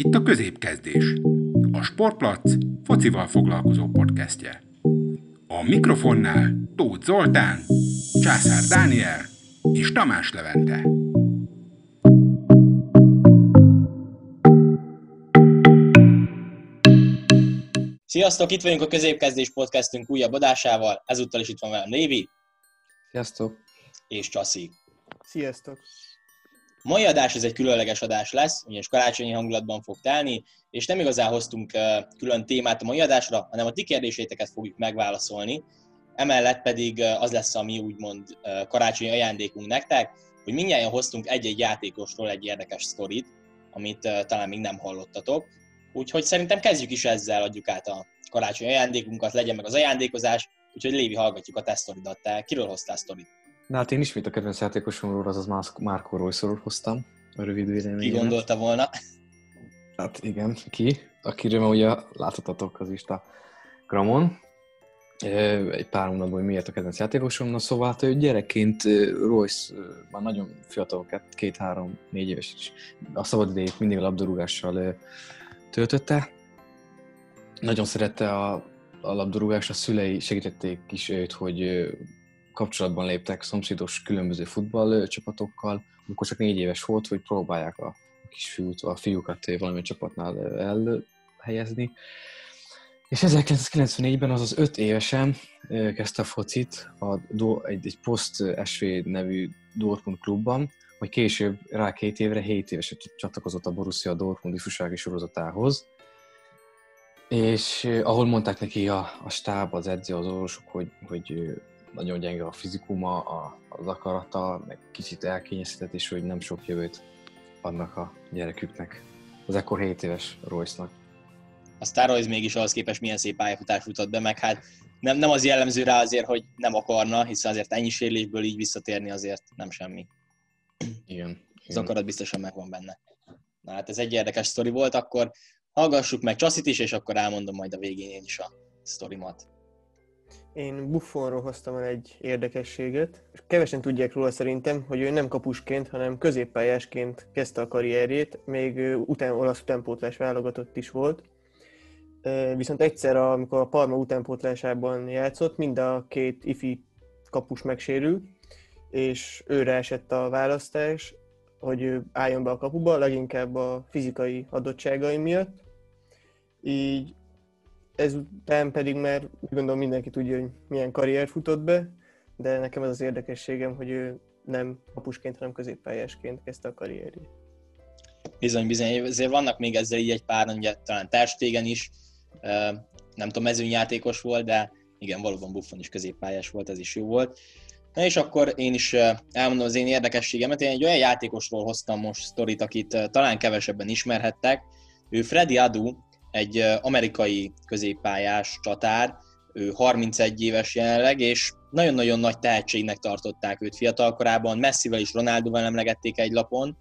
Itt a középkezdés. A Sportplac focival foglalkozó podcastje. A mikrofonnál Tóth Zoltán, Császár Dániel és Tamás Levente. Sziasztok, itt vagyunk a Középkezdés podcastünk újabb adásával. Ezúttal is itt van velem Lévi. Sziasztok. És Csaszi. Sziasztok. Mai adás ez egy különleges adás lesz, ugyanis karácsonyi hangulatban fog telni, és nem igazán hoztunk külön témát a mai adásra, hanem a ti kérdéséteket fogjuk megválaszolni. Emellett pedig az lesz a mi úgymond karácsonyi ajándékunk nektek, hogy mindjárt hoztunk egy-egy játékosról egy érdekes sztorit, amit talán még nem hallottatok. Úgyhogy szerintem kezdjük is ezzel, adjuk át a karácsonyi ajándékunkat, legyen meg az ajándékozás, úgyhogy Lévi, hallgatjuk a te sztoridat. Te kiről hoztál sztorit? Na hát én ismét a kedvenc játékosomról, azaz Márko Royce-ról hoztam a rövid véleményemet. Ki gondolta volna? Hát igen, ki? Akiről ma ugye láthattatok az Insta Gramon. Egy pár mondatban, hogy miért a kedvenc játékosom. Na szóval hát, hogy gyerekként Royce már nagyon fiatal, két-három-négy éves is. A szabad idejét mindig a labdarúgással töltötte. Nagyon szerette a, a labdarúgást, a szülei segítették is őt, hogy kapcsolatban léptek szomszédos különböző futballcsapatokkal, amikor csak négy éves volt, hogy próbálják a kisfiút, a fiúkat valamilyen csapatnál elhelyezni. És 1994-ben, azaz öt évesen kezdte a focit a, egy, egy Post SV nevű Dortmund klubban, hogy később rá két évre, hét évesen csatlakozott a Borussia Dortmund ifjúsági sorozatához, és ahol mondták neki a, a stáb, az edző, az orvosok, hogy, hogy nagyon gyenge a fizikuma, a, az akarata, meg kicsit elkényeztetett, és hogy nem sok jövőt adnak a gyereküknek. Az ekkor 7 éves Royce-nak. A Star Royce mégis ahhoz képest milyen szép pályafutás futott be, meg hát nem, nem az jellemző rá azért, hogy nem akarna, hiszen azért ennyi sérülésből így visszatérni azért nem semmi. Igen. Az akarat biztosan megvan benne. Na hát ez egy érdekes sztori volt, akkor hallgassuk meg Csasszit is, és akkor elmondom majd a végén én is a sztorimat. Én Buffonról hoztam el egy érdekességet. Kevesen tudják róla szerintem, hogy ő nem kapusként, hanem középpályásként kezdte a karrierjét, még után, olasz utánpótlás válogatott is volt. Viszont egyszer, amikor a Parma utánpótlásában játszott, mind a két ifi kapus megsérül, és őre esett a választás, hogy ő álljon be a kapuba, leginkább a fizikai adottságai miatt. Így ezután pedig már úgy gondolom mindenki tudja, hogy milyen karrier futott be, de nekem az az érdekességem, hogy ő nem kapusként, hanem középpályásként kezdte a karrierjét. Bizony, bizony. Azért vannak még ezzel így egy pár, ugye talán Terstégen is, nem tudom, mezőnyjátékos volt, de igen, valóban Buffon is középpályás volt, ez is jó volt. Na és akkor én is elmondom az én érdekességemet. Én egy olyan játékosról hoztam most sztorit, akit talán kevesebben ismerhettek. Ő Freddy Adu, egy amerikai középpályás csatár, ő 31 éves jelenleg, és nagyon-nagyon nagy tehetségnek tartották őt fiatalkorában, Messivel és Ronaldoval emlegették egy lapon,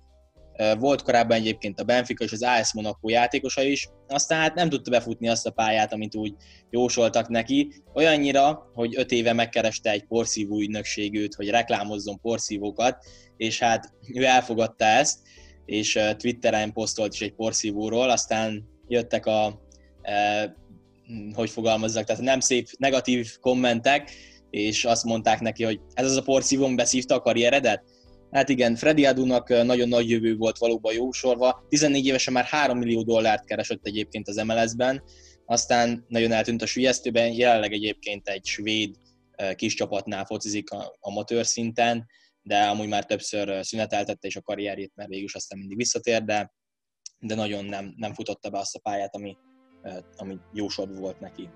volt korábban egyébként a Benfica és az AS Monaco játékosa is, aztán hát nem tudta befutni azt a pályát, amit úgy jósoltak neki, olyannyira, hogy öt éve megkereste egy porszívó ügynökség hogy reklámozzon porszívókat, és hát ő elfogadta ezt, és Twitteren posztolt is egy porszívóról, aztán jöttek a, e, hogy fogalmazzak, tehát nem szép negatív kommentek, és azt mondták neki, hogy ez az a porszívón beszívta a karrieredet? Hát igen, Freddy Adunak nagyon nagy jövő volt valóban jósorva. 14 évesen már 3 millió dollárt keresett egyébként az MLS-ben, aztán nagyon eltűnt a sülyeztőben, jelenleg egyébként egy svéd kis csapatnál focizik amatőr szinten, de amúgy már többször szüneteltette is a karrierjét, mert végül aztán mindig visszatér, de de nagyon nem, nem futotta be azt a pályát, ami, ami jósod volt neki.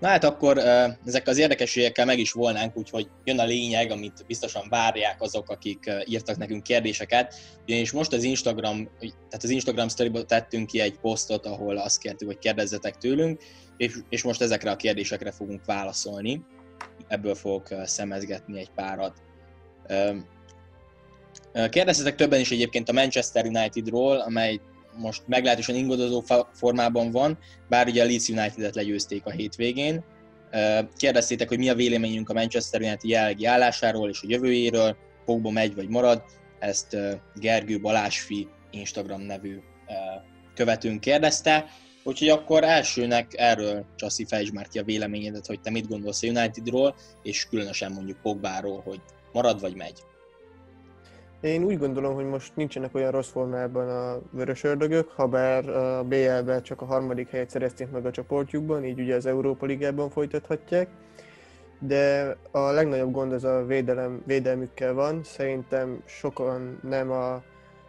Na hát akkor ezekkel az érdekességekkel meg is volnánk, úgyhogy jön a lényeg, amit biztosan várják azok, akik írtak nekünk kérdéseket. Ugyanis most az Instagram, tehát az Instagram storyba tettünk ki egy posztot, ahol azt kértük, hogy kérdezzetek tőlünk, és, és most ezekre a kérdésekre fogunk válaszolni. Ebből fogok szemezgetni egy párat. Kérdeztetek többen is egyébként a Manchester Unitedról, amely most meglehetősen ingadozó formában van, bár ugye a Leeds United-et legyőzték a hétvégén. Kérdeztétek, hogy mi a véleményünk a Manchester United jelenlegi állásáról és a jövőjéről, Pogba megy vagy marad, ezt Gergő Balásfi Instagram nevű követőnk kérdezte, úgyhogy akkor elsőnek erről Csaszi fejtsd már ki a véleményedet, hogy te mit gondolsz a Unitedról, és különösen mondjuk Pogbáról, hogy marad vagy megy. Én úgy gondolom, hogy most nincsenek olyan rossz formában a vörös ördögök, ha bár a BL-ben csak a harmadik helyet szerezték meg a csoportjukban, így ugye az Európa Ligában folytathatják, de a legnagyobb gond az a védelem, védelmükkel van. Szerintem sokan nem a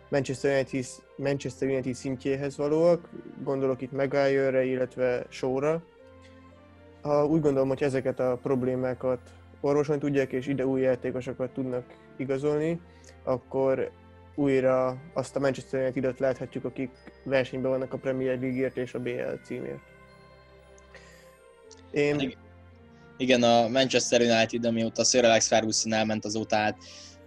Manchester United, Manchester United szintjéhez valóak, gondolok itt Maguire-re, illetve Showra. Ha úgy gondolom, hogy ezeket a problémákat orvosolni tudják, és ide új játékosokat tudnak igazolni, akkor újra azt a Manchester United-ot láthatjuk, akik versenyben vannak a Premier League-ért és a BL címért. Én... Igen, a Manchester United, amióta Sir Alex Ferguson elment azóta át,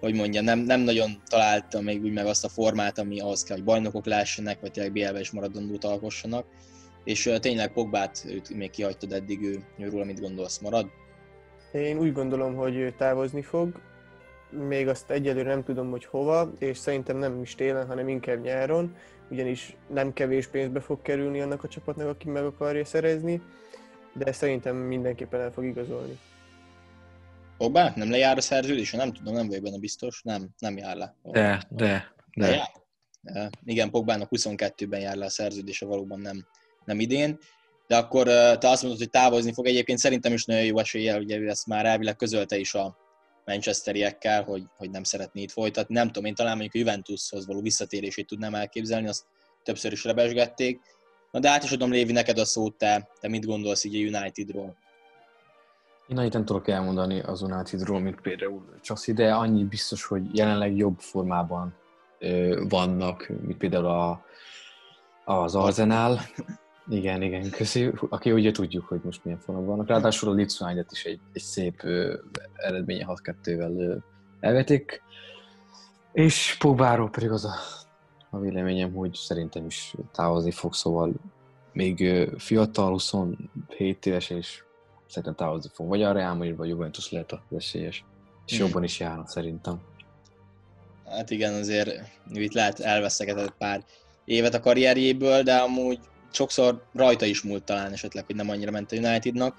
hogy mondja, nem, nem nagyon találta még úgy meg azt a formát, ami ahhoz kell, hogy bajnokok lássanak, vagy tényleg BL-be is maradandót alkossanak. És uh, tényleg Pogbát őt még kihagytad eddig, ő, őről mit gondolsz, marad? Én úgy gondolom, hogy távozni fog, még azt egyelőre nem tudom, hogy hova, és szerintem nem is télen, hanem inkább nyáron, ugyanis nem kevés pénzbe fog kerülni annak a csapatnak, aki meg akarja szerezni, de szerintem mindenképpen el fog igazolni. Pogba? Nem lejár a szerződés? Nem tudom, nem vagyok benne biztos. Nem, nem jár le. De, de, de. Lejár? Igen, Pogbának 22-ben jár le a szerződése, valóban nem, nem idén. De akkor te azt mondod, hogy távozni fog. Egyébként szerintem is nagyon jó eséllyel, ugye ő ezt már elvileg közölte is a Manchesteriekkel, hogy, hogy nem szeretné itt folytatni. Nem tudom, én talán mondjuk a Juventushoz való visszatérését tudnám elképzelni, azt többször is rebesgették. Na de át is adom Lévi neked a szót, te, te mit gondolsz így a Unitedról? Én annyit nem tudok elmondani az Unitedról, mint például Csaszi, de annyi biztos, hogy jelenleg jobb formában ö, vannak, mint például a, az Arsenal. Igen, igen, köszi. Aki ugye tudjuk, hogy most milyen formában vannak. Ráadásul a United is egy, egy szép ö, eredménye 6-2-vel elvetik. És Pogbáról pedig az a, a véleményem, hogy szerintem is távozni fog, szóval még fiatal, 27 éves, és szerintem távozni fog. Vagy a Real Madrid, vagy Juventus lehet az esélyes. És hmm. jobban is járnak szerintem. Hát igen, azért itt lehet elveszegetett pár évet a karrierjéből, de amúgy sokszor rajta is múlt talán esetleg, hogy nem annyira ment a Unitednak.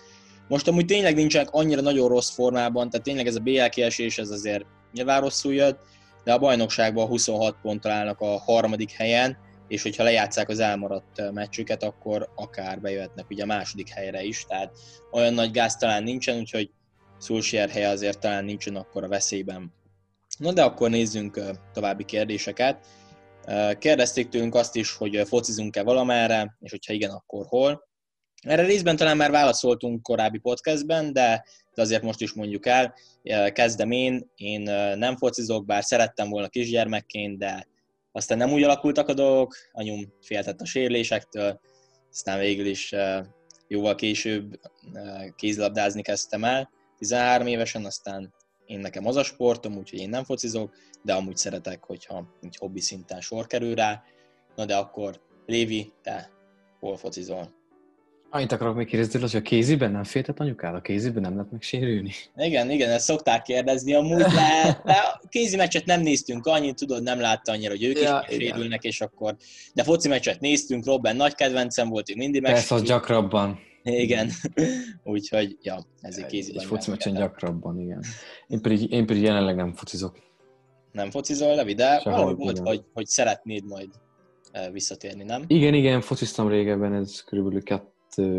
Most amúgy tényleg nincsenek annyira nagyon rossz formában, tehát tényleg ez a BL kiesés, ez azért nyilván rosszul jött, de a bajnokságban 26 ponttal állnak a harmadik helyen, és hogyha lejátszák az elmaradt meccsüket, akkor akár bejöhetnek ugye a második helyre is, tehát olyan nagy gáz talán nincsen, úgyhogy Szulsier helye azért talán nincsen akkor a veszélyben. Na de akkor nézzünk további kérdéseket. Kérdezték tőlünk azt is, hogy focizunk-e valamerre, és hogyha igen, akkor hol. Erre részben talán már válaszoltunk korábbi podcastben, de, de azért most is mondjuk el. Kezdem én, én nem focizok, bár szerettem volna kisgyermekként, de aztán nem úgy alakultak a dolgok, anyum féltett a sérülésektől, aztán végül is jóval később kézlabdázni kezdtem el, 13 évesen, aztán én nekem az a sportom, úgyhogy én nem focizok, de amúgy szeretek, hogyha egy hobbi szinten sor kerül rá. Na de akkor Lévi, te hol focizol? Annyit akarok még kérdezni, hogy a kéziben nem féltett anyukád? A kéziben nem lehet megsérülni? Igen, igen, ezt szokták kérdezni amúgy, de, de a kézi meccset nem néztünk annyit, tudod, nem látta annyira, hogy ők ja, is sérülnek, és akkor... De foci meccset néztünk, Robben nagy kedvencem volt, én mindig meg. Persze, az gyakrabban. Igen, úgyhogy, ja, kéziben. Egy foci meccsen gyakrabban, igen. Én pedig, én pedig jelenleg nem focizok. Nem focizol, Levi, de valahogy volt, hogy, hogy szeretnéd majd eh, visszatérni, nem? Igen, igen, fociztam régebben, ez körülbelül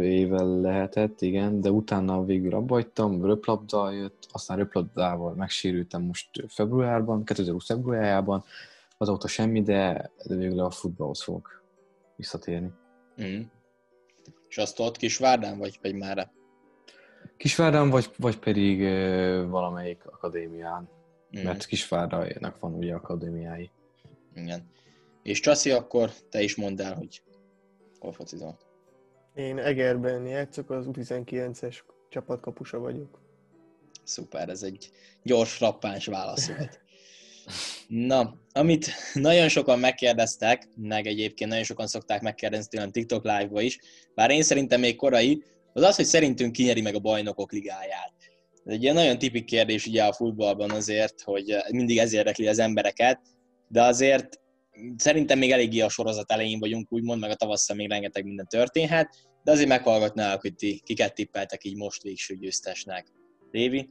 évvel lehetett, igen, de utána végül abba hagytam, röplabda jött, aztán röplabdával megsérültem most februárban, 2020 februárjában, azóta semmi, de, de végül a futballhoz fogok visszatérni. Mm. És azt ott Kisvárdán, vagy, vagy már? Kisvárdán, vagy, vagy pedig valamelyik akadémián, mm. mert Kisvárdának van ugye akadémiái. Igen. És Csaszi, akkor te is mondd el, hogy hol focizol. Én Egerben játszok, az U19-es csapatkapusa vagyok. Szuper, ez egy gyors, frappáns válasz volt. Na, amit nagyon sokan megkérdeztek, meg egyébként nagyon sokan szokták megkérdezni tőlem TikTok live-ba is, bár én szerintem még korai, az az, hogy szerintünk kinyeri meg a bajnokok ligáját. Ez egy ilyen nagyon tipik kérdés ugye a futballban azért, hogy mindig ez érdekli az embereket, de azért szerintem még eléggé a sorozat elején vagyunk, úgymond, meg a tavasszal még rengeteg minden történhet, de azért meghallgatnálak, hogy ti kiket tippeltek így most végső győztesnek. Lévi?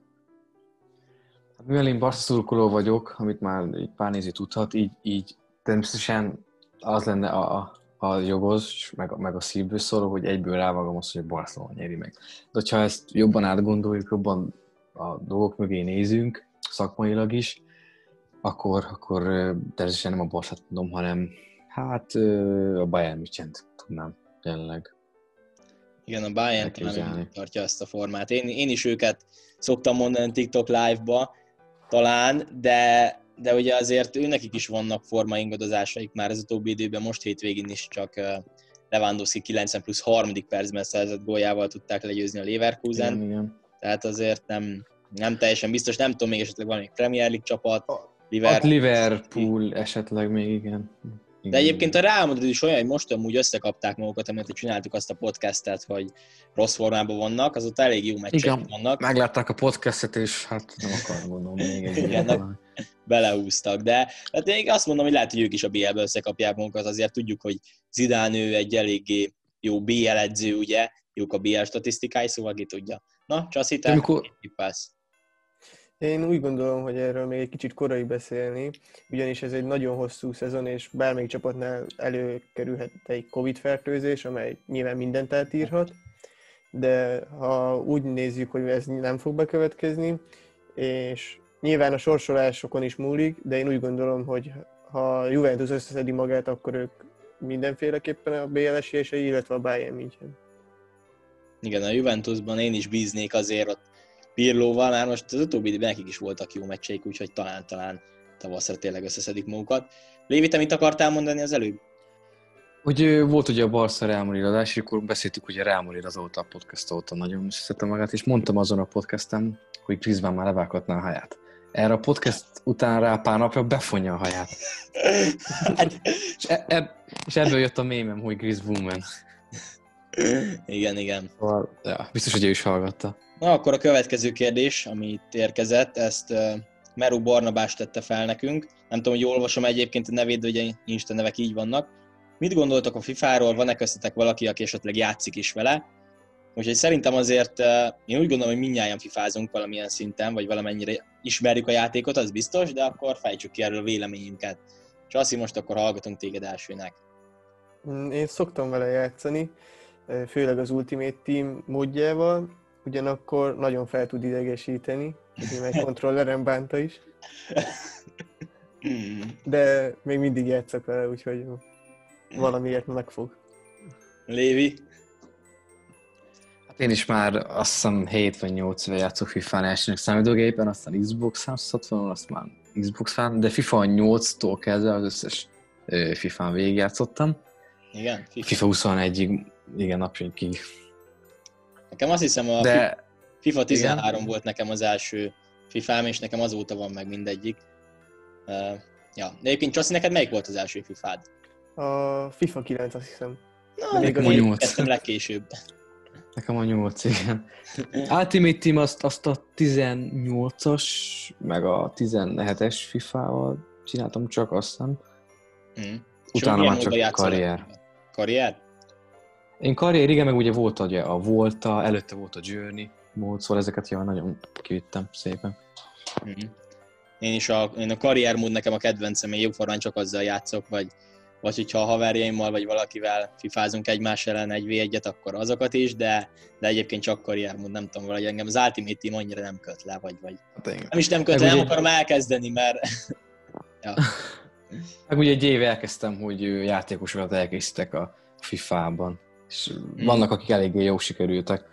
Hát, mivel én basszurkoló vagyok, amit már egy pár néző tudhat, így, így természetesen az lenne a, a, jogos, meg, meg a szívből szóló, hogy egyből rávágom azt, hogy a Barcelona nyeri meg. De ha ezt jobban átgondoljuk, jobban a dolgok mögé nézünk, szakmailag is, akkor, akkor természetesen nem a Barszát mondom, hanem hát a Bayern München-t tudnám jelenleg. Igen, a Bayern tartja ezt a formát. Én, én is őket szoktam mondani TikTok live-ba, talán, de, de ugye azért őnekik is vannak formaingadozásaik már az utóbbi időben, most hétvégén is csak Lewandowski 90 plusz harmadik percben szerzett góljával tudták legyőzni a Leverkusen. Igen, igen. Tehát azért nem, nem teljesen biztos, nem tudom, még esetleg valami Premier League csapat. Liverpool, Liverpool esetleg még, igen. De egyébként a Real Madrid is olyan, hogy most amúgy összekapták magukat, amit csináltuk azt a podcastet, hogy rossz formában vannak, azóta elég jó meccsek Igen, vannak. meglátták a podcastet, és hát nem akar gondolni még egy Igen, belehúztak, de hát én azt mondom, hogy lehet, hogy ők is a BL-be összekapják magukat, azért tudjuk, hogy Zidane ő egy eléggé jó BL edző, ugye, jók a BL statisztikái, szóval ki tudja. Na, Csaszi, te amikor... Én úgy gondolom, hogy erről még egy kicsit korai beszélni, ugyanis ez egy nagyon hosszú szezon, és bármelyik csapatnál előkerülhet egy Covid-fertőzés, amely nyilván mindent eltírhat, de ha úgy nézzük, hogy ez nem fog bekövetkezni, és nyilván a sorsolásokon is múlik, de én úgy gondolom, hogy ha Juventus összeszedi magát, akkor ők mindenféleképpen a BL esélyesei, illetve a Bayern München. Igen, a Juventusban én is bíznék azért, Pirlóval, már most az utóbbi időben nekik is voltak jó meccseik, úgyhogy talán-talán tavaszra tényleg összeszedik magukat. Lévi, te mit akartál mondani az előbb? Hogy volt ugye a Barca Real adás, és akkor beszéltük ugye Real Madrid azóta a podcast óta nagyon összeszedte magát, és mondtam azon a podcastem, hogy Griezmann már levághatná a haját. Erre a podcast után rá pár napja befonja a haját. és, e- e- és ebből jött a mémem, hogy Griez Woman. igen, igen. Szóval, ja, biztos, hogy ő is hallgatta. Na, akkor a következő kérdés, ami itt érkezett, ezt Meru Barnabás tette fel nekünk. Nem tudom, hogy olvasom egyébként a nevét, de ugye Insta nevek így vannak. Mit gondoltok a FIFA-ról? Van-e köztetek valaki, aki esetleg játszik is vele? Úgyhogy szerintem azért én úgy gondolom, hogy mindnyáján fifázunk valamilyen szinten, vagy valamennyire ismerjük a játékot, az biztos, de akkor fejtsük ki erről a véleményünket. És azt most akkor hallgatunk téged elsőnek. Mm, én szoktam vele játszani, főleg az Ultimate Team módjával, ugyanakkor nagyon fel tud idegesíteni, hogy meg kontrolleren bánta is. De még mindig játszok vele, úgyhogy valamiért megfog. Lévi? Hát én is már azt hiszem 7 vagy 8 éve játszok FIFA-n elsőnek számítógépen, aztán Xbox 360 azt már Xbox fan, de FIFA 8-tól kezdve az összes FIFA-n végigjátszottam. Igen? FIFA, FIFA 21-ig, igen, napjainkig Nekem azt hiszem a De... FIFA 13 igen. volt nekem az első FIFA-m, és nekem azóta van meg mindegyik. Uh, ja. De egyébként Csassi, neked melyik volt az első FIFA-d? A FIFA 9, azt hiszem. Na, nekem a 8. legkésőbb. Nekem a 8, igen. Ultimate Team azt, azt a 18-as, meg a 17-es FIFA-val csináltam csak, azt hiszem. Mm. Utána már csak karrier. Karrier? Én karrier, igen, meg ugye volt ugye a Volta, előtte volt a Journey mód, szóval ezeket jól nagyon kivittem szépen. Mm-hmm. Én is a, én a karriermód nekem a kedvencem, én jóformán csak azzal játszok, vagy, vagy hogyha a haverjaimmal, vagy valakivel fifázunk egymás ellen egy v 1 akkor azokat is, de, de egyébként csak karriermód, nem tudom, valahogy engem az Ultimate Team annyira nem köt le, vagy, vagy hát nem is nem köt le, nem ugye... akarom elkezdeni, mert ja. Meg ugye egy éve elkezdtem, hogy játékosokat elkészítek a FIFA-ban és hmm. vannak, akik eléggé jó sikerültek.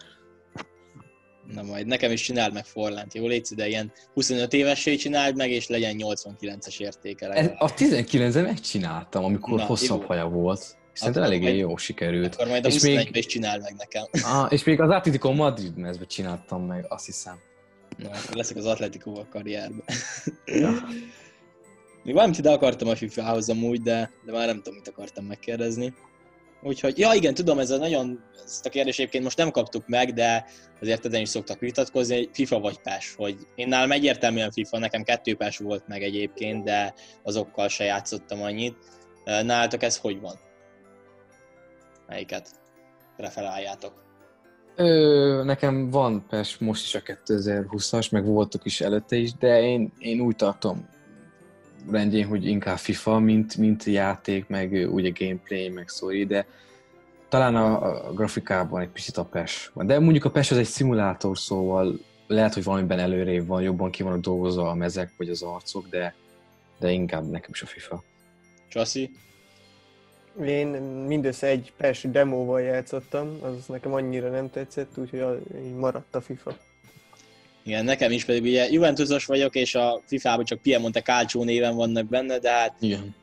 Na majd nekem is csináld meg Forlánt, jó légy, de ilyen 25 évessé csináld meg, és legyen 89-es értéke. Ez, a 19-en megcsináltam, amikor Na, hosszabb jó. haja volt. Szerintem eléggé majd, jó sikerült. Akkor majd a és még, is csináld meg nekem. Ah, és még az Atletico Madrid mezbe csináltam meg, azt hiszem. Na, akkor leszek az Atletico a karrierben. Ja. Még valamit ide akartam a FIFA-hoz amúgy, de, de már nem tudom, mit akartam megkérdezni. Úgyhogy, ja igen, tudom, ez a nagyon, ezt a kérdést egyébként most nem kaptuk meg, de azért ezen is szoktak vitatkozni, FIFA vagy PES, hogy én nálam egyértelműen FIFA, nekem kettő PES volt meg egyébként, de azokkal se játszottam annyit. Nálatok ez hogy van? Melyiket preferáljátok? Ö, nekem van PES most is a 2020-as, meg voltak is előtte is, de én, én úgy tartom rendjén, hogy inkább FIFA, mint, mint játék, meg ugye gameplay, meg story, de talán a, a grafikában egy picit a PES van. De mondjuk a PES az egy szimulátor, szóval lehet, hogy valamiben előrébb van, jobban ki vannak dolgozva a mezek, vagy az arcok, de, de inkább nekem is a FIFA. Csaszi? Én mindössze egy PES demóval játszottam, az nekem annyira nem tetszett, úgyhogy maradt a FIFA. Igen, nekem is pedig ugye Juventusos vagyok, és a FIFA-ban csak Piemonte Calcio néven vannak benne, de hát Igen.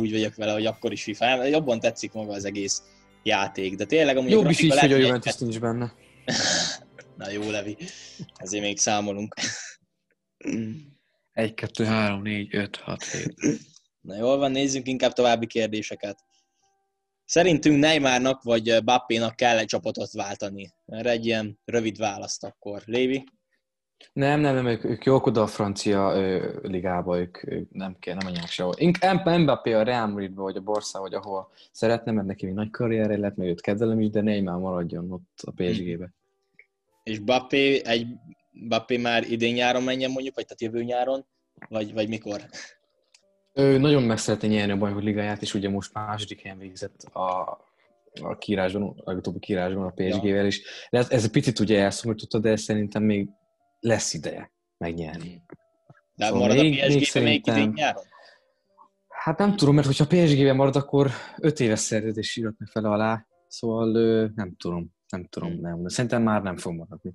úgy vagyok vele, hogy akkor is FIFA. Jobban tetszik maga az egész játék, de tényleg amúgy Jobb is így, hogy a Juventus nincs benne. Na jó, Levi, ezért még számolunk. 1, 2, 3, 4, 5, 6, 7. Na jól van, nézzünk inkább további kérdéseket. Szerintünk Neymarnak vagy Bappénak kell egy csapatot váltani? Erre egy ilyen rövid választ akkor. Lévi? Nem, nem, nem, ők, ők jók oda a francia ö, ligába, ők, ők nem kell, nem anyák sehol. Inkább Mbappé a Real Madridba, vagy a Barca, vagy ahol szeretne, mert neki még nagy karrierje lett, meg őt kedvelem is, de Neymar maradjon ott a PSG-be. És Bappé, egy Bappé már idén nyáron menjen mondjuk, vagy tehát jövő nyáron, vagy, vagy mikor? Ő nagyon meg szeretné nyerni a bajnok ligáját, és ugye most második helyen végzett a, a kiírásban, a legutóbbi kiírásban a PSG-vel is. De ez, ez egy picit ugye elszomorította, de szerintem még lesz ideje megnyerni. De Szóval marad még- a PSG-ben még szerintem- idén nyáron? Hát nem tudom, mert hogyha PSG-ben marad, akkor öt éves szerződés írott meg fele alá, szóval nem tudom, nem tudom, Hmm. nem. Szerintem már nem fog maradni.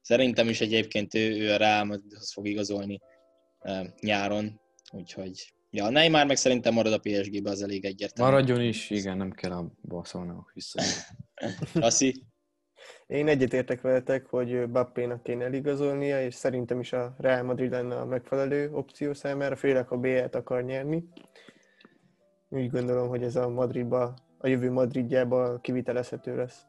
Szerintem is egyébként ő, ő a Real Madridhoz fog igazolni nyáron, úgyhogy ja, Neymar meg szerintem marad a PSG-be, az elég egyértelmű. Maradjon is, igen, nem kell a Barcelonának vissza. Rassi? Én egyetértek veletek, hogy Bappénak kéne eligazolnia, és szerintem is a Real Madrid lenne a megfelelő opció számára, főleg ha BL-t akar nyerni. Úgy gondolom, hogy ez a Madridba, a jövő Madridjába kivitelezhető lesz.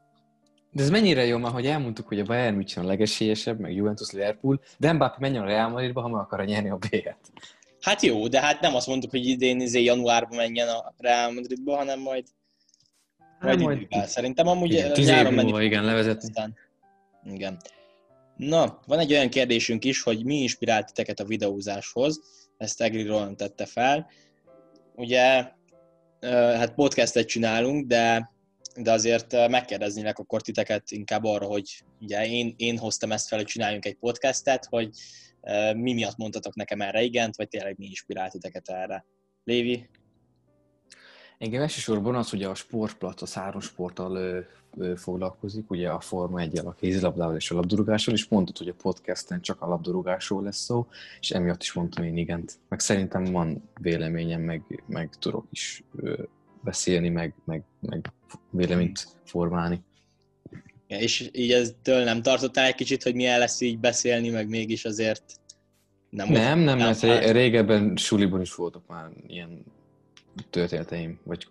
De ez mennyire jó, mert hogy elmondtuk, hogy a Bayern München a legesélyesebb, meg Juventus, Liverpool, de Mbappé menjen a Real Madridba, ha meg akarja nyerni a B-et. Hát jó, de hát nem azt mondtuk, hogy idén izé januárban menjen a Real Madridba, hanem majd, majd, majd- idővel. Szerintem amúgy Igen, igen, tíz év múlva, igen, levezetni. Aztán, igen. Na, van egy olyan kérdésünk is, hogy mi inspirált titeket a videózáshoz, ezt Egri Roland tette fel. Ugye, hát podcastet csinálunk, de, de azért megkérdeznélek akkor titeket inkább arra, hogy ugye én, én hoztam ezt fel, hogy csináljunk egy podcastet, hogy mi miatt mondtatok nekem erre igent, vagy tényleg mi inspirált titeket erre. Lévi? Engem elsősorban az, hogy a sportplat a három sporttal ö, ö, foglalkozik, ugye a Forma 1 a kézilabdával és a labdarúgással, és mondtad, hogy a podcasten csak a labdarúgásról lesz szó, és emiatt is mondtam én igent. Meg szerintem van véleményem, meg, meg tudok is ö, beszélni, meg, meg, meg véleményt formálni. Ja, és így eztől nem tartottál egy kicsit, hogy milyen lesz így beszélni, meg mégis azért nem Nem, nem, mert ré- régebben suliban is voltak már ilyen történeteim, vagy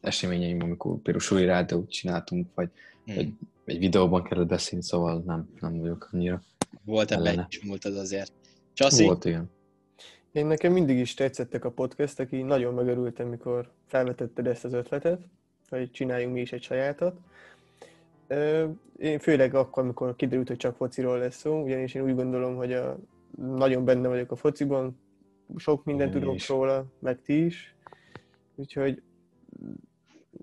eseményeim, amikor például suli rádiót csináltunk, vagy Hmm. egy, egy videóban kellett beszélni, szóval nem, nem vagyok annyira. Volt ebben egy az azért. Csaszi? Volt ilyen. Én nekem mindig is tetszettek a podcastek, így nagyon megörültem, mikor felvetetted ezt az ötletet, hogy csináljunk mi is egy sajátot. Én főleg akkor, amikor kiderült, hogy csak fociról lesz szó, ugyanis én úgy gondolom, hogy a, nagyon benne vagyok a fociban, sok mindent Én tudok is. róla, meg ti is, úgyhogy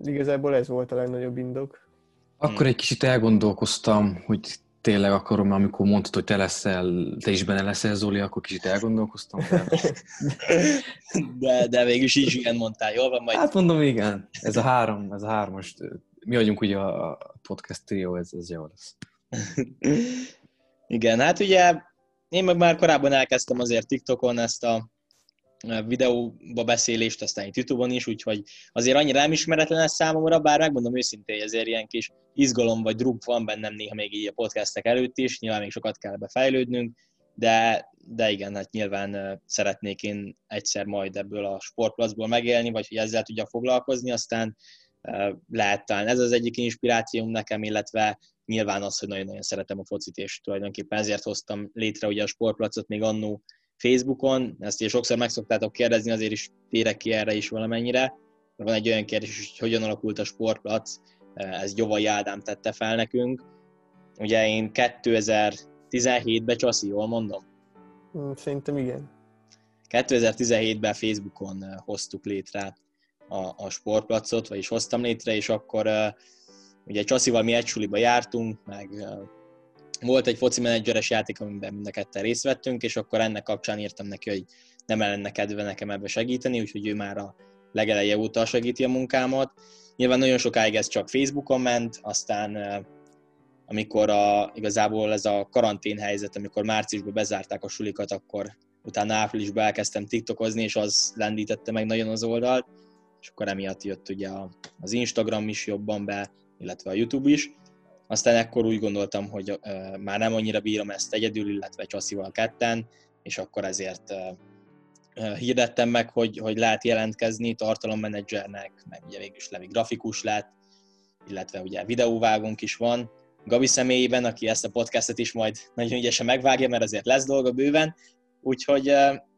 igazából ez volt a legnagyobb indok. Akkor egy kicsit elgondolkoztam, hogy tényleg akarom, amikor mondtad, hogy te leszel, te is benne leszel, Zoli, akkor kicsit elgondolkoztam. De... De, de végül is így igen mondtál. Jól van, majd Hát mondom, igen, ez a három, ez a hármas, mi vagyunk ugye a podcast trio, ez, ez jó lesz. Igen, hát ugye én meg már korábban elkezdtem azért TikTokon ezt a videóba beszélést, aztán itt Youtube-on is, úgyhogy azért annyira nem ismeretlen ez számomra, bár megmondom őszintén, hogy azért ilyen kis izgalom vagy druk van bennem néha még így a podcastek előtt is, nyilván még sokat kell befejlődnünk, de, de igen, hát nyilván szeretnék én egyszer majd ebből a sportplacból megélni, vagy hogy ezzel tudjak foglalkozni, aztán lehet talán ez az egyik inspirációm nekem, illetve nyilván az, hogy nagyon-nagyon szeretem a focit, és tulajdonképpen ezért hoztam létre ugye a sportplacot még annó Facebookon, ezt ugye sokszor meg szoktátok kérdezni, azért is térek ki erre is valamennyire, van egy olyan kérdés, hogy hogyan alakult a sportplac, ez Gyovai Ádám tette fel nekünk. Ugye én 2017-ben, Csaszi, jól mondom? Mm, Szerintem igen. 2017-ben Facebookon eh, hoztuk létre a, a sportplacot, vagyis hoztam létre, és akkor eh, ugye Csaszival mi egy suliba jártunk, meg eh, volt egy foci menedzseres játék, amiben mind a ketten részt vettünk, és akkor ennek kapcsán írtam neki, hogy nem lenne kedve nekem ebbe segíteni, úgyhogy ő már a legeleje óta segíti a munkámat. Nyilván nagyon sokáig ez csak Facebookon ment, aztán amikor a, igazából ez a karantén helyzet, amikor márciusban bezárták a sulikat, akkor utána áprilisban elkezdtem TikTokozni, és az lendítette meg nagyon az oldalt, és akkor emiatt jött ugye az Instagram is jobban be, illetve a YouTube is. Aztán ekkor úgy gondoltam, hogy már nem annyira bírom ezt egyedül, illetve Csasszival ketten, és akkor ezért hirdettem meg, hogy, hogy lehet jelentkezni tartalommenedzsernek, meg ugye végülis Levi grafikus lett, illetve ugye videóvágónk is van, Gabi személyében, aki ezt a podcastet is majd nagyon ügyesen megvágja, mert azért lesz dolga bőven, Úgyhogy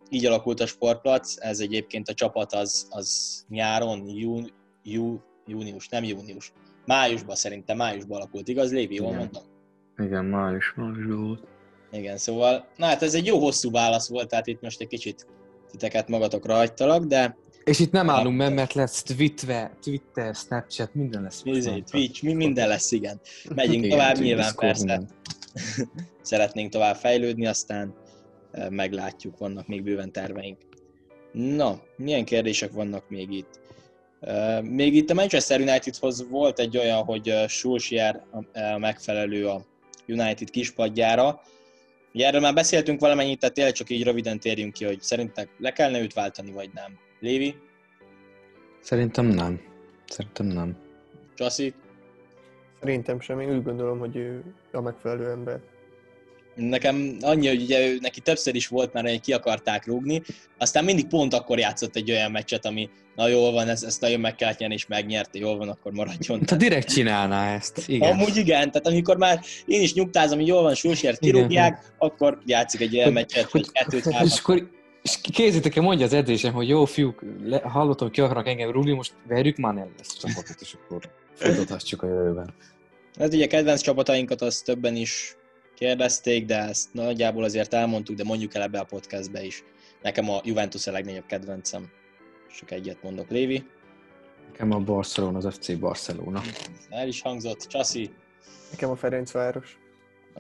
így alakult a sportplac, ez egyébként a csapat az, az nyáron, jú, jú, június, nem június, májusban szerintem, májusban alakult, igaz Lévi, jól Igen. mondom? Igen, május, májusban volt. Igen, szóval, na hát ez egy jó hosszú válasz volt, tehát itt most egy kicsit titeket magatokra hagytalak, de És itt nem állunk meg, mert lesz Twitter, Twitter, Snapchat, minden lesz. már. Twitch, mi minden lesz, igen. Megyünk Igen, tovább, nyilván Discord, persze minden. szeretnénk tovább fejlődni, aztán eh, meglátjuk, vannak még bőven terveink. Na, milyen kérdések vannak még itt? Még itt a Manchester Unitedhoz volt egy olyan, hogy Solskjaer megfelelő a United kispadjára. Ugye erről már beszéltünk valamennyit, tehát tényleg csak így röviden térjünk ki, hogy szerintek le kellene őt váltani, vagy nem. Lévi, Szerintem nem. Szerintem nem. Csaszi, Szerintem sem, én úgy gondolom, hogy ő a megfelelő ember. Nekem annyi, hogy ugye ő, neki többször is volt már, hogy ki akarták rúgni, aztán mindig pont akkor játszott egy olyan meccset, ami na jól van, ezt, ezt nagyon meg kellett nyerni, és megnyerte, jól van, akkor maradjon. Ha direkt csinálná ezt. Igen. Amúgy igen, tehát amikor már én is nyugtázom, hogy jól van, Sulsért Igen. kirúgják, akkor játszik egy olyan meccset, hogy kettőt és akkor és kézzétek el, mondja az edzésem, hogy jó fiúk, le, hallottam, hogy ki akarnak engem rúgni, most verjük már el ezt a csapatot, és akkor folytathatjuk a jövőben. Hát ugye kedvenc csapatainkat azt többen is kérdezték, de ezt nagyjából azért elmondtuk, de mondjuk el ebbe a podcastbe is. Nekem a Juventus a legnagyobb kedvencem. Csak egyet mondok, Lévi. Nekem a Barcelona, az FC Barcelona. El is hangzott, Csaszi. Nekem a Ferencváros.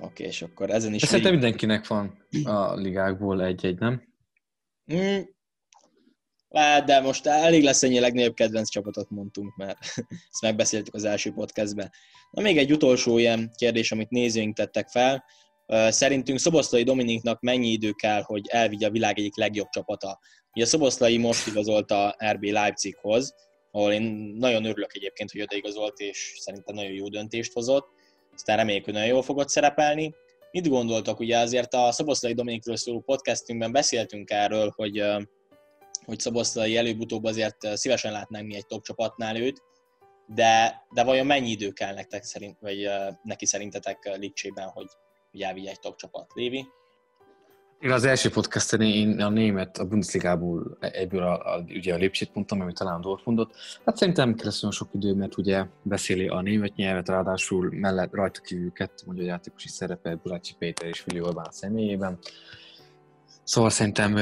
Oké, és akkor ezen is... De szerintem mindenkinek van a ligákból egy-egy, nem? Mm, lehet, de most elég lesz ennyi legnagyobb kedvenc csapatot mondtunk, mert ezt megbeszéltük az első podcastben. Na még egy utolsó ilyen kérdés, amit nézőink tettek fel. Szerintünk Szoboszlai Dominiknak mennyi idő kell, hogy elvigye a világ egyik legjobb csapata? Ugye Szoboszlai most igazolt a RB Leipzighoz, ahol én nagyon örülök egyébként, hogy odaigazolt, és szerintem nagyon jó döntést hozott. Aztán reméljük, hogy nagyon jól fogott szerepelni. Mit gondoltak? Ugye azért a Szoboszlai Dominikről szóló podcastünkben beszéltünk erről, hogy, hogy Szoboszlai előbb-utóbb azért ö, szívesen látnánk mi egy top csapatnál őt, de, de vajon mennyi idő kell nektek szerint, vagy ö, neki szerintetek ö, Lipcsében, hogy, hogy elvigye egy top csapat? Lévi? Én az első podcasten én a német, a Bundesligából egyből a, a, ugye a Lipcsit mondtam, ami talán Dortmundot. Hát szerintem nem kell sok idő, mert ugye beszéli a német nyelvet, ráadásul mellett rajta kívül kettő magyar játékos is szerepel, Bulácsi Péter és Fili Orbán személyében. Szóval szerintem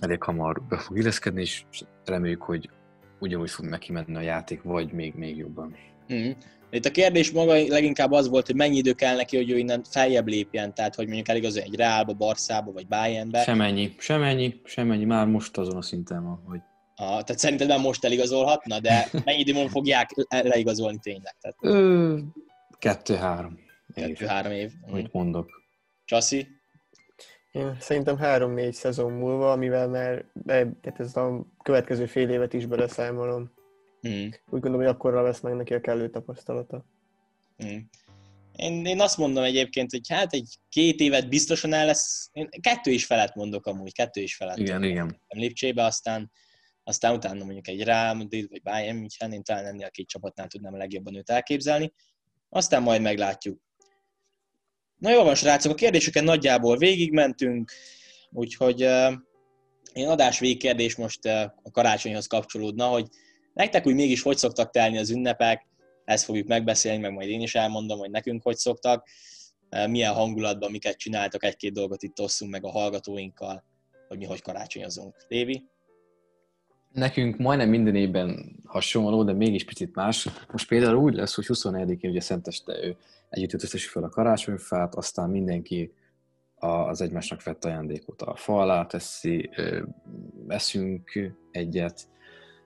elég hamar be fog illeszkedni, és reméljük, hogy ugyanúgy fog neki menni a játék, vagy még, még jobban. Mm. Itt a kérdés maga leginkább az volt, hogy mennyi idő kell neki, hogy ő innen feljebb lépjen, tehát hogy mondjuk eligazol egy Reálba, Barszába vagy Bayernbe. Semennyi, semennyi, semennyi, már most azon a szinten van, hogy Ah, tehát szerinted már most eligazolhatna, de mennyi idő múlva fogják le- leigazolni tényleg? Tehát Ö, kettő-három kettő-három év. Mm. amit mondok. Csaszi? Én szerintem három-négy szezon múlva, amivel már be, tehát ez a következő fél évet is beleszámolom. Mm. Úgy gondolom, hogy akkorra lesz meg neki a kellő tapasztalata. Mm. Én, én azt mondom egyébként, hogy hát egy két évet biztosan el lesz, én kettő is felett mondok amúgy, kettő is felett. Igen, igen. Lipcsébe, aztán, aztán utána mondjuk egy Real Madrid vagy Bayern München, én talán ennél a két csapatnál tudnám a legjobban őt elképzelni. Aztán majd meglátjuk. Na jó van, srácok, a kérdéseken nagyjából végigmentünk, úgyhogy én adás végkérdés most a karácsonyhoz kapcsolódna, hogy Nektek úgy mégis hogy szoktak telni az ünnepek, ezt fogjuk megbeszélni, meg majd én is elmondom, hogy nekünk hogy szoktak, milyen hangulatban, miket csináltok, egy-két dolgot itt osszunk meg a hallgatóinkkal, hogy mi hogy karácsonyozunk. Lévi? Nekünk majdnem minden évben hasonló, de mégis picit más. Most például úgy lesz, hogy 24-én ugye Szenteste ő együtt ötöztessük fel a karácsonyfát, aztán mindenki az egymásnak vett ajándékot a fa alá teszi, eszünk egyet,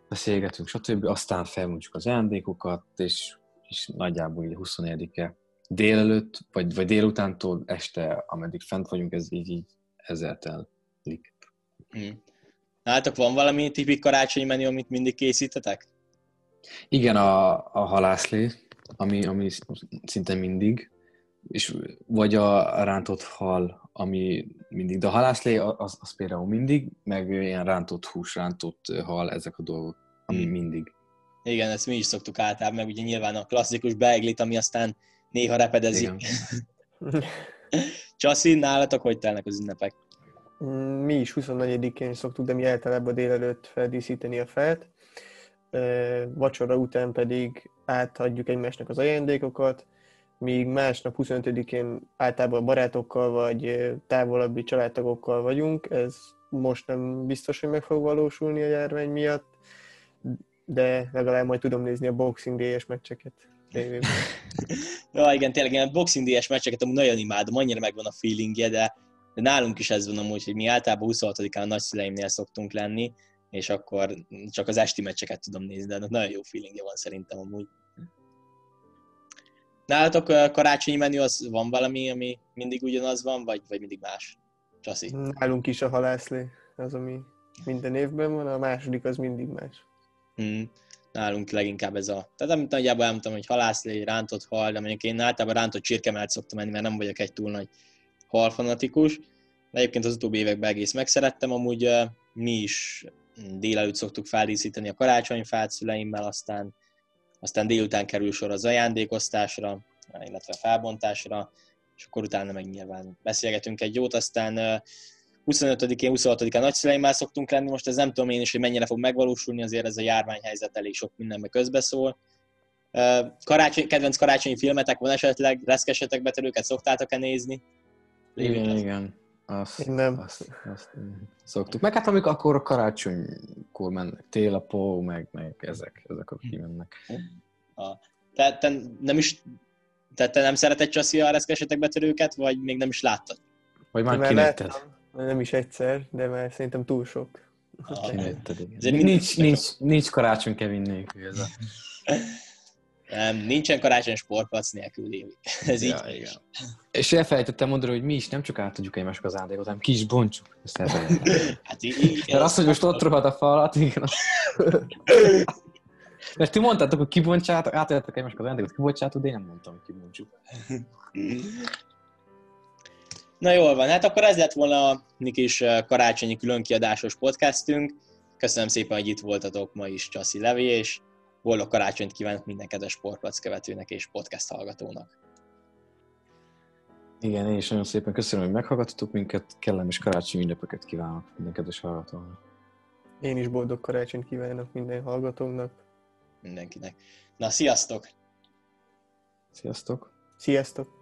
beszélgetünk, stb. Aztán felmondjuk az ajándékokat, és, és nagyjából így 24-e délelőtt, vagy, vagy délutántól este, ameddig fent vagyunk, ez így, így ezzel telik. Hmm. Nálatok van valami tipik karácsonyi menü, amit mindig készítetek? Igen, a, a halászlé, ami, ami szinte mindig, és vagy a rántott hal, ami mindig, de a halászlé az, az például mindig, meg ilyen rántott hús, rántott hal, ezek a dolgok, ami hmm. mindig. Igen, ezt mi is szoktuk általában, meg ugye nyilván a klasszikus beiglit, ami aztán néha repedezik. Csaszi, nálatok hogy telnek az ünnepek? Mi is 24-én szoktuk, de mi általában délelőtt feldíszíteni a felt. Vacsora után pedig átadjuk egymásnak az ajándékokat, míg másnap 25-én általában barátokkal vagy távolabbi családtagokkal vagyunk. Ez most nem biztos, hogy meg fog valósulni a járvány miatt, de legalább majd tudom nézni a Boxing Day-es meccseket ja, igen, tényleg én a Boxing Day-es meccseket amúgy nagyon imádom, annyira megvan a feelingje, de, de nálunk is ez van amúgy, hogy mi általában 26-án a nagyszüleimnél szoktunk lenni, és akkor csak az esti meccseket tudom nézni, de nagyon jó feelingje van szerintem amúgy. Nálatok karácsonyi menü az van valami, ami mindig ugyanaz van, vagy, vagy mindig más? Csaszi. Nálunk is a halászlé, az, ami minden évben van, a második az mindig más. Hmm nálunk leginkább ez a... Tehát amit nagyjából elmondtam, hogy halászlé, rántott hal, de mondjuk én általában rántott csirkemelt szoktam menni, mert nem vagyok egy túl nagy halfanatikus. De egyébként az utóbbi években egész megszerettem, amúgy mi is délelőtt szoktuk feldíszíteni a karácsonyfát szüleimmel, aztán, aztán délután kerül sor az ajándékosztásra, illetve felbontásra, és akkor utána meg nyilván beszélgetünk egy jót, aztán 25-én, 26-án nagyszüleimmel szoktunk lenni, most ez nem tudom én is, hogy mennyire fog megvalósulni, azért ez a járványhelyzet elég sok mindenbe közbeszól. Karácsony, kedvenc karácsonyi filmetek van esetleg, reszkesetek betörőket szoktátok-e nézni? Igen, igen. Azt, Én nem. Azt, azt, szoktuk. Meg hát amikor akkor a karácsonykor mennek, télapó, meg, meg ezek, ezek akik kimennek. Te, te, nem is, te, te nem szereted csaszi a reszkesetek betörőket, vagy még nem is láttad? Vagy már kinőtted? Nem is egyszer, de már szerintem túl sok. Ah, nincs, nincs, nincs, nincs karácsony Kevin nélkül ez a... Nem, nincsen karácsony sportplac nélkül Lévi. Ez ja, így. Igen. És elfelejtettem mondani, hogy mi is nem csak átadjuk egymások az ándékot, hanem ki is bontsuk. Ezt hát így, Mert azt, hogy most ott rohad a falat, igen. Mert ti mondtátok, hogy kibontsátok, átadjátok egymások az ándékot, kibontsátok, de én nem mondtam, hogy kibontsuk. Na jól van, hát akkor ez lett volna a mi kis karácsonyi különkiadásos podcastünk. Köszönöm szépen, hogy itt voltatok ma is Csaszi Levi, és boldog karácsonyt kívánok minden kedves sportplac követőnek és podcast hallgatónak. Igen, én is nagyon szépen köszönöm, hogy meghallgattatok minket, kellemes karácsonyi ünnepeket kívánok minden kedves hallgatónak. Én is boldog karácsonyt kívánok minden hallgatónak. Mindenkinek. Na, sziasztok! Sziasztok! Sziasztok!